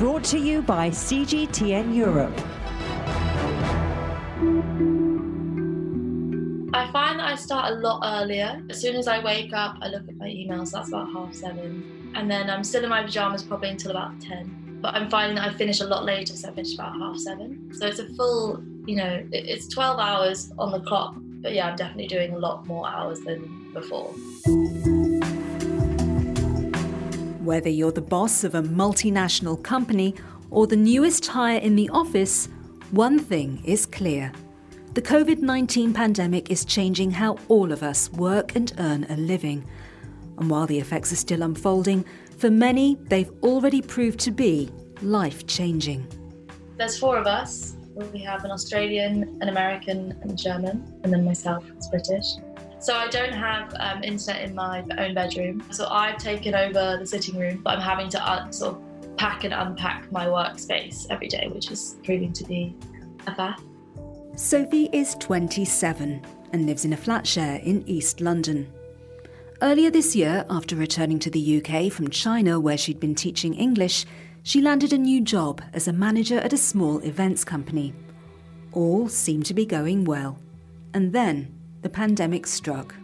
Brought to you by CGTN Europe. I find that I start a lot earlier. As soon as I wake up, I look at my emails, that's about half seven. And then I'm still in my pajamas probably until about 10. But I'm finding that I finish a lot later, so I finish about half seven. So it's a full, you know, it's 12 hours on the clock. But yeah, I'm definitely doing a lot more hours than before. Whether you're the boss of a multinational company or the newest hire in the office, one thing is clear. The COVID 19 pandemic is changing how all of us work and earn a living. And while the effects are still unfolding, for many, they've already proved to be life changing. There's four of us. We have an Australian, an American, and a German, and then myself, it's British. So I don't have um, internet in my own bedroom. So I've taken over the sitting room, but I'm having to un- sort of pack and unpack my workspace every day, which is proving to be a faff. Sophie is 27 and lives in a flat share in East London. Earlier this year, after returning to the UK from China where she'd been teaching English, she landed a new job as a manager at a small events company. All seemed to be going well. And then the pandemic struck.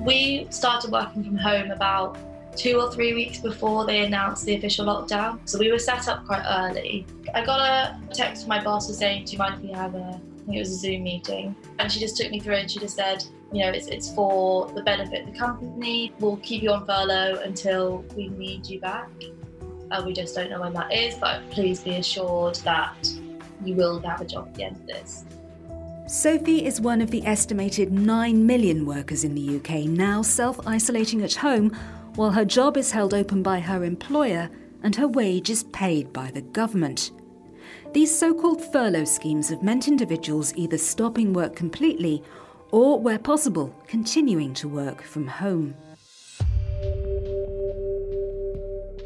We started working from home about two or three weeks before they announced the official lockdown. So we were set up quite early. I got a text from my boss saying, Do you mind if we have a, think it was a Zoom meeting? And she just took me through and she just said, You know, it's, it's for the benefit of the company. We'll keep you on furlough until we need you back. Uh, we just don't know when that is, but please be assured that you will have a job at the end of this. Sophie is one of the estimated 9 million workers in the UK now self isolating at home while her job is held open by her employer and her wage is paid by the government. These so called furlough schemes have meant individuals either stopping work completely or, where possible, continuing to work from home.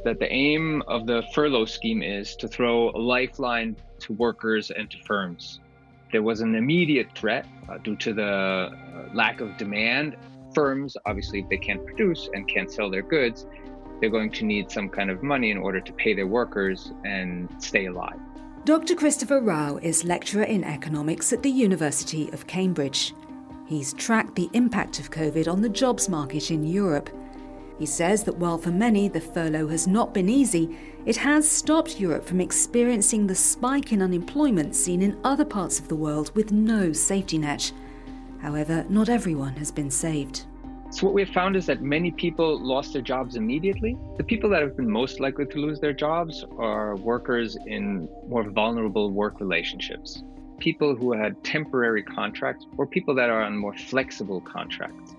That the aim of the furlough scheme is to throw a lifeline to workers and to firms. There was an immediate threat uh, due to the uh, lack of demand firms, obviously, they can't produce and can't sell their goods, they're going to need some kind of money in order to pay their workers and stay alive. Dr. Christopher Rauh is lecturer in economics at the University of Cambridge. He's tracked the impact of COVID on the jobs market in Europe. He says that while for many the furlough has not been easy, it has stopped Europe from experiencing the spike in unemployment seen in other parts of the world with no safety net. However, not everyone has been saved. So, what we have found is that many people lost their jobs immediately. The people that have been most likely to lose their jobs are workers in more vulnerable work relationships, people who had temporary contracts, or people that are on more flexible contracts.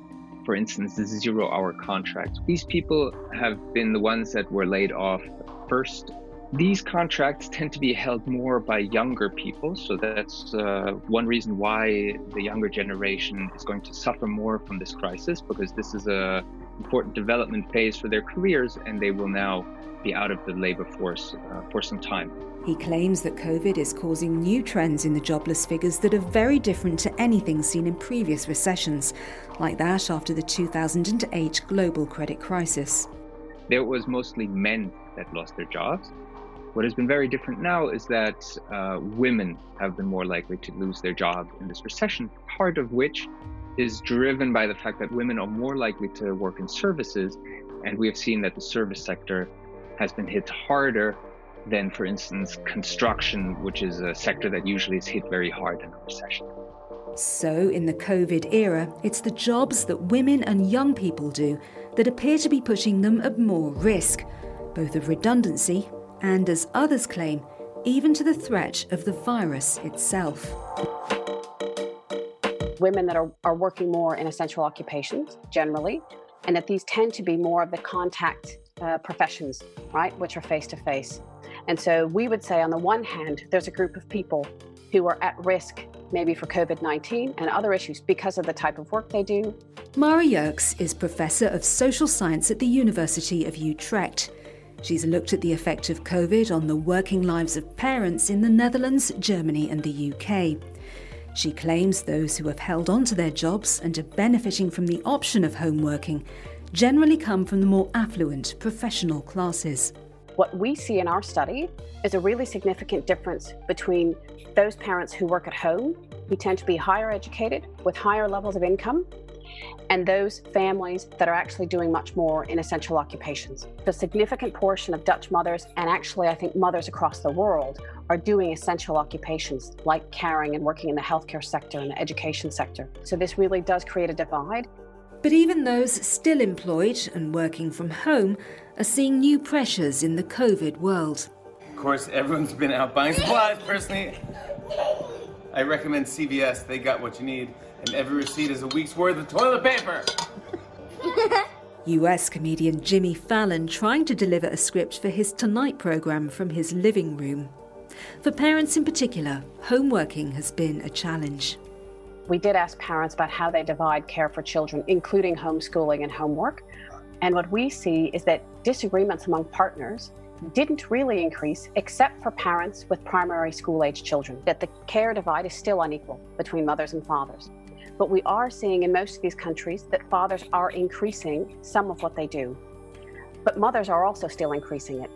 For instance, the zero hour contracts. These people have been the ones that were laid off first these contracts tend to be held more by younger people, so that's uh, one reason why the younger generation is going to suffer more from this crisis because this is a important development phase for their careers, and they will now be out of the labor force uh, for some time. He claims that COVID is causing new trends in the jobless figures that are very different to anything seen in previous recessions, like that after the 2008 global credit crisis. There was mostly men that lost their jobs what has been very different now is that uh, women have been more likely to lose their job in this recession, part of which is driven by the fact that women are more likely to work in services. And we have seen that the service sector has been hit harder than, for instance, construction, which is a sector that usually is hit very hard in a recession. So, in the COVID era, it's the jobs that women and young people do that appear to be putting them at more risk, both of redundancy and as others claim, even to the threat of the virus itself. Women that are, are working more in essential occupations generally, and that these tend to be more of the contact uh, professions, right, which are face to face. And so we would say, on the one hand, there's a group of people who are at risk maybe for COVID 19 and other issues because of the type of work they do. Mara Yerkes is Professor of Social Science at the University of Utrecht. She's looked at the effect of COVID on the working lives of parents in the Netherlands, Germany, and the UK. She claims those who have held on to their jobs and are benefiting from the option of home working generally come from the more affluent professional classes. What we see in our study is a really significant difference between those parents who work at home, who tend to be higher educated with higher levels of income, and those families that are actually doing much more in essential occupations. The significant portion of Dutch mothers, and actually I think mothers across the world, are doing essential occupations like caring and working in the healthcare sector and the education sector. So this really does create a divide. But even those still employed and working from home are seeing new pressures in the COVID world. Of course, everyone's been out buying supplies. Personally, I recommend CVS. They got what you need and every receipt is a week's worth of toilet paper. US comedian Jimmy Fallon trying to deliver a script for his Tonight programme from his living room. For parents in particular, homeworking has been a challenge. We did ask parents about how they divide care for children, including homeschooling and homework. And what we see is that disagreements among partners didn't really increase except for parents with primary school age children, that the care divide is still unequal between mothers and fathers. But we are seeing in most of these countries that fathers are increasing some of what they do. But mothers are also still increasing it.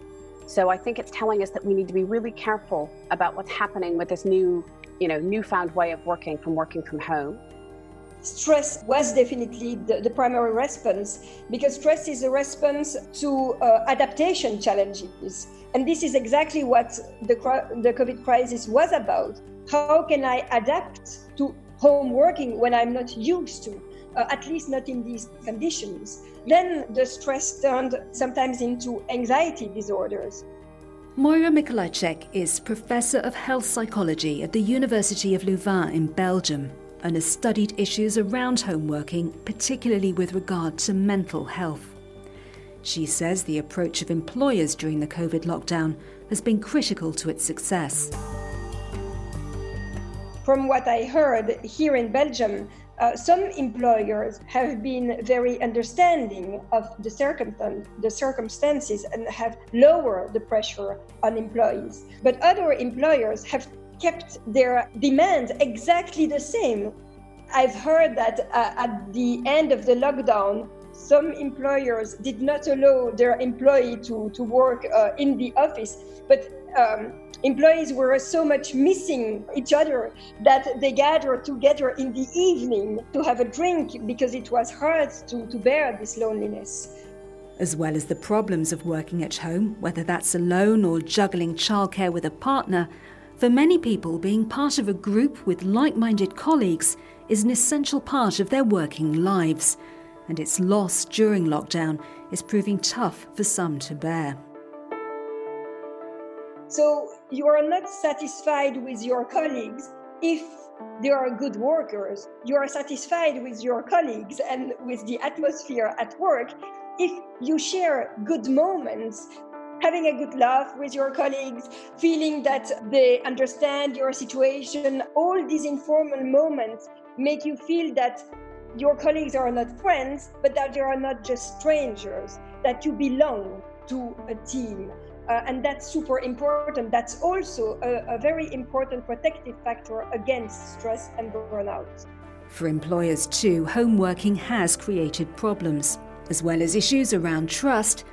So I think it's telling us that we need to be really careful about what's happening with this new, you know, newfound way of working from working from home. Stress was definitely the, the primary response because stress is a response to uh, adaptation challenges. And this is exactly what the, the COVID crisis was about. How can I adapt to home working when I'm not used to, uh, at least not in these conditions. Then the stress turned sometimes into anxiety disorders. Moira Mikolajczak is Professor of Health Psychology at the University of Louvain in Belgium and has studied issues around home working, particularly with regard to mental health. She says the approach of employers during the COVID lockdown has been critical to its success from what I heard here in Belgium, uh, some employers have been very understanding of the, circumstan- the circumstances and have lowered the pressure on employees. But other employers have kept their demands exactly the same. I've heard that uh, at the end of the lockdown, some employers did not allow their employee to, to work uh, in the office, but um, employees were so much missing each other that they gathered together in the evening to have a drink because it was hard to, to bear this loneliness. As well as the problems of working at home, whether that's alone or juggling childcare with a partner, for many people, being part of a group with like minded colleagues is an essential part of their working lives, and its loss during lockdown is proving tough for some to bear. So you are not satisfied with your colleagues if they are good workers. You are satisfied with your colleagues and with the atmosphere at work if you share good moments having a good laugh with your colleagues, feeling that they understand your situation, all these informal moments make you feel that your colleagues are not friends, but that they are not just strangers, that you belong to a team. Uh, and that's super important. That's also a, a very important protective factor against stress and burnout. For employers, too, home working has created problems, as well as issues around trust.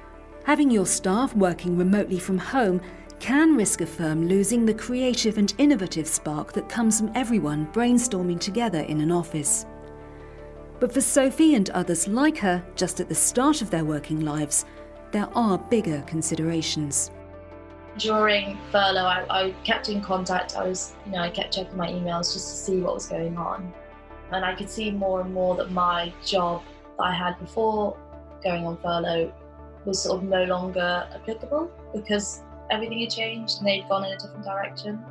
Having your staff working remotely from home can risk a firm losing the creative and innovative spark that comes from everyone brainstorming together in an office. But for Sophie and others like her, just at the start of their working lives, there are bigger considerations. During furlough, I, I, kept in contact. I was, you know, I kept checking my emails just to see what was going on. And I could see more and more that my job that I had before going on furlough was sort of no longer applicable because everything had changed and they'd gone in a different direction.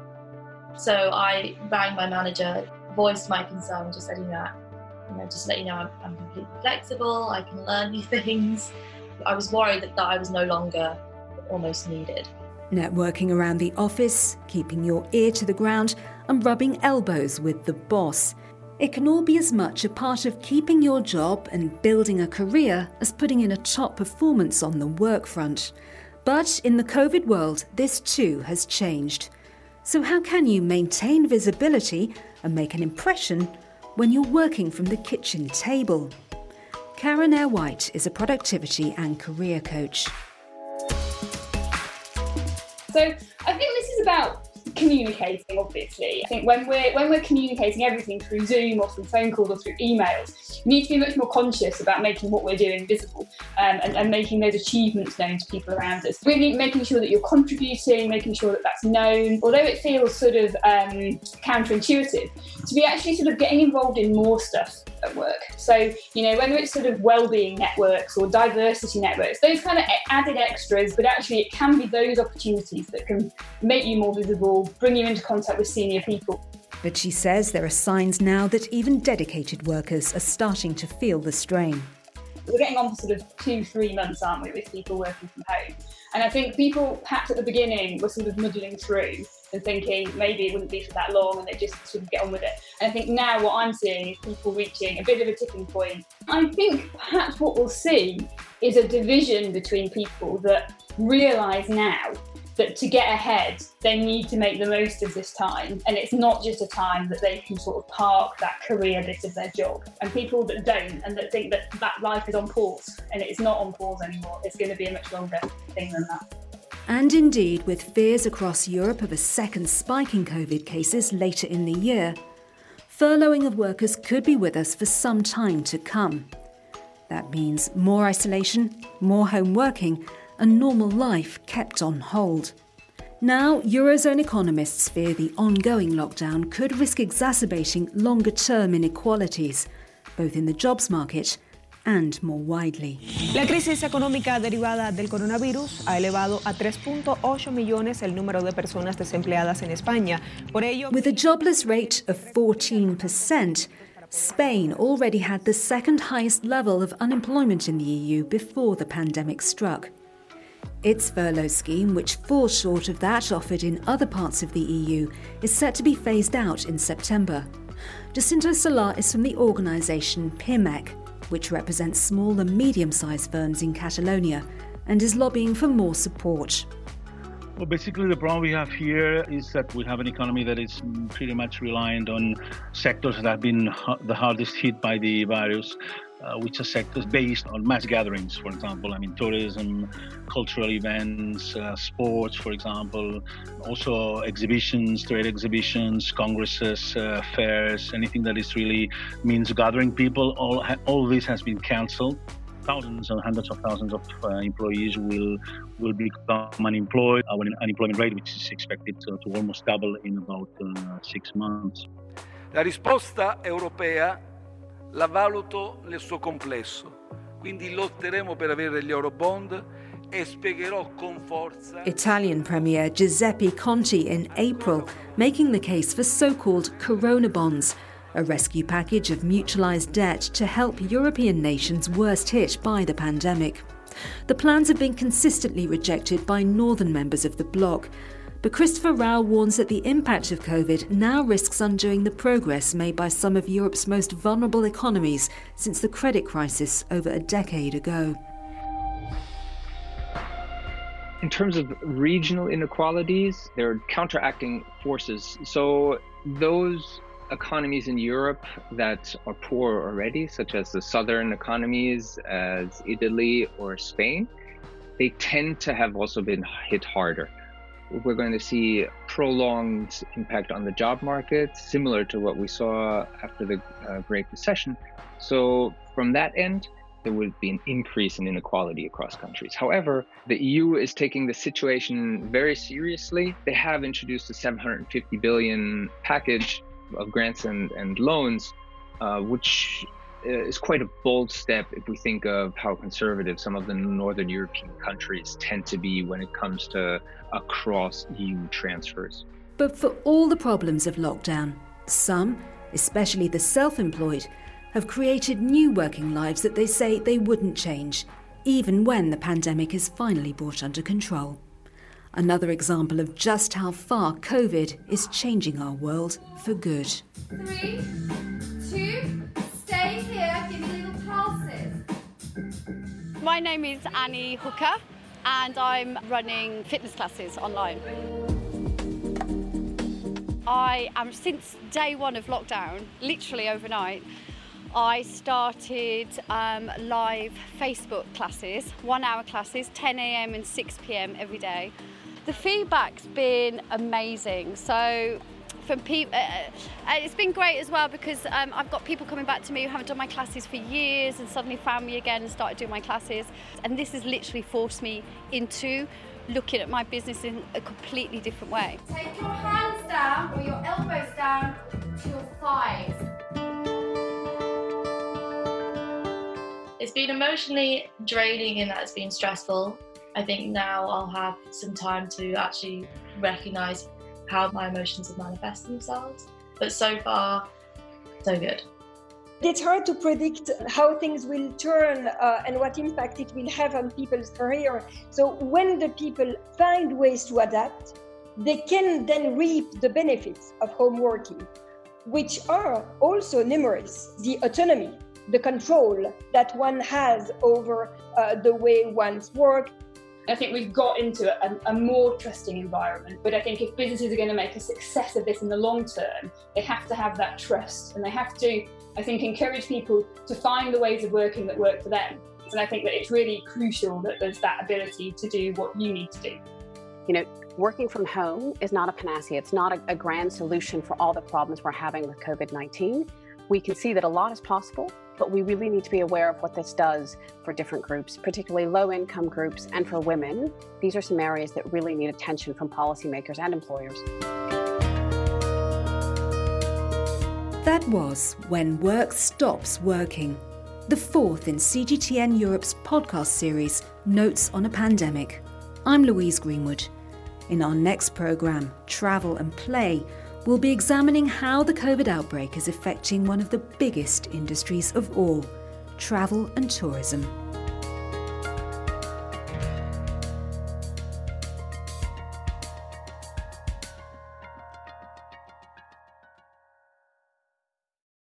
So I rang my manager, voiced my concern, just said, you know, you know, just let you know I'm, I'm completely flexible, I can learn new things. I was worried that, that I was no longer almost needed. Networking around the office, keeping your ear to the ground, and rubbing elbows with the boss. It can all be as much a part of keeping your job and building a career as putting in a top performance on the work front. But in the COVID world, this too has changed. So, how can you maintain visibility and make an impression when you're working from the kitchen table? Karen Eyre White is a productivity and career coach. So I think this is about communicating obviously. I think when we're when we're communicating everything through zoom or through phone calls or through emails we need to be much more conscious about making what we're doing visible um, and, and, making those achievements known to people around us. Really making sure that you're contributing making sure that that's known although it feels sort of um, counterintuitive to be actually sort of getting involved in more stuff at work so you know whether it's sort of well-being networks or diversity networks those kind of added extras but actually it can be those opportunities that can make you more visible bring you into contact with senior people. But she says there are signs now that even dedicated workers are starting to feel the strain. We're getting on for sort of two, three months, aren't we, with people working from home? And I think people, perhaps at the beginning, were sort of muddling through and thinking maybe it wouldn't be for that long and they just sort of get on with it. And I think now what I'm seeing is people reaching a bit of a tipping point. I think perhaps what we'll see is a division between people that realise now that to get ahead, they need to make the most of this time. And it's not just a time that they can sort of park that career bit of their job. And people that don't and that think that that life is on pause and it's not on pause anymore, it's going to be a much longer thing than that. And indeed, with fears across Europe of a second spike in COVID cases later in the year, furloughing of workers could be with us for some time to come. That means more isolation, more home working, and normal life kept on hold. Now, Eurozone economists fear the ongoing lockdown could risk exacerbating longer term inequalities, both in the jobs market and more widely. La crisis económica derivada del coronavirus ha elevado a 3.8 millones el número de personas desempleadas en España. Por ello, with a jobless rate of 14%, Spain already had the second highest level of unemployment in the EU before the pandemic struck. Its furlough scheme, which falls short of that offered in other parts of the EU, is set to be phased out in September. Jacinto Solar is from the organisation PIMEC, which represents small and medium sized firms in Catalonia, and is lobbying for more support. Well, basically, the problem we have here is that we have an economy that is pretty much reliant on sectors that have been the hardest hit by the virus uh, which are sectors based on mass gatherings, for example. I mean, tourism, cultural events, uh, sports, for example, also exhibitions, trade exhibitions, congresses, uh, fairs, anything that is really means gathering people. All all this has been cancelled. Thousands and hundreds of thousands of uh, employees will will become unemployed. Our unemployment rate, which is expected to, to almost double in about uh, six months. La risposta europea la valuto nel suo complesso. Quindi lotteremo per avere gli e spiegherò con forza. Italian Premier Giuseppe Conte in April making the case for so-called Corona bonds, a rescue package of mutualized debt to help European nations worst hit by the pandemic. The plans have been consistently rejected by northern members of the bloc. But Christopher Rauh warns that the impact of COVID now risks undoing the progress made by some of Europe's most vulnerable economies since the credit crisis over a decade ago. In terms of regional inequalities, there are counteracting forces. So, those economies in Europe that are poor already, such as the southern economies, as Italy or Spain, they tend to have also been hit harder we're going to see prolonged impact on the job market, similar to what we saw after the uh, Great Recession. So, from that end, there would be an increase in inequality across countries. However, the EU is taking the situation very seriously. They have introduced a 750 billion package of grants and, and loans, uh, which Uh, is quite a bold step if we think of how conservative some of the northern European countries tend to be when it comes to across EU transfers. But for all the problems of lockdown, some, especially the self employed, have created new working lives that they say they wouldn't change, even when the pandemic is finally brought under control. Another example of just how far COVID is changing our world for good. Three, My name is Annie Hooker and I'm running fitness classes online. I am since day one of lockdown, literally overnight. I started um, live Facebook classes, one hour classes, 10 a.m. and 6 p.m. every day. The feedback's been amazing. So from people, uh, uh, it's been great as well because um, I've got people coming back to me who haven't done my classes for years and suddenly found me again and started doing my classes. And this has literally forced me into looking at my business in a completely different way. Take your hands down or your elbows down to your thighs. It's been emotionally draining and that's been stressful. I think now I'll have some time to actually recognise how my emotions have manifested themselves. But so far, so good. It's hard to predict how things will turn uh, and what impact it will have on people's career. So when the people find ways to adapt, they can then reap the benefits of home working, which are also numerous. The autonomy, the control that one has over uh, the way one's work. I think we've got into a, a, more trusting environment. But I think if businesses are going to make a success of this in the long term, they have to have that trust and they have to, I think, encourage people to find the ways of working that work for them. And I think that it's really crucial that there's that ability to do what you need to do. You know, working from home is not a panacea. It's not a, a grand solution for all the problems we're having with COVID 19. We can see that a lot is possible, but we really need to be aware of what this does for different groups, particularly low income groups and for women. These are some areas that really need attention from policymakers and employers. That was When Work Stops Working, the fourth in CGTN Europe's podcast series, Notes on a Pandemic. I'm Louise Greenwood. In our next programme, Travel and Play, we'll be examining how the COVID outbreak is affecting one of the biggest industries of all travel and tourism.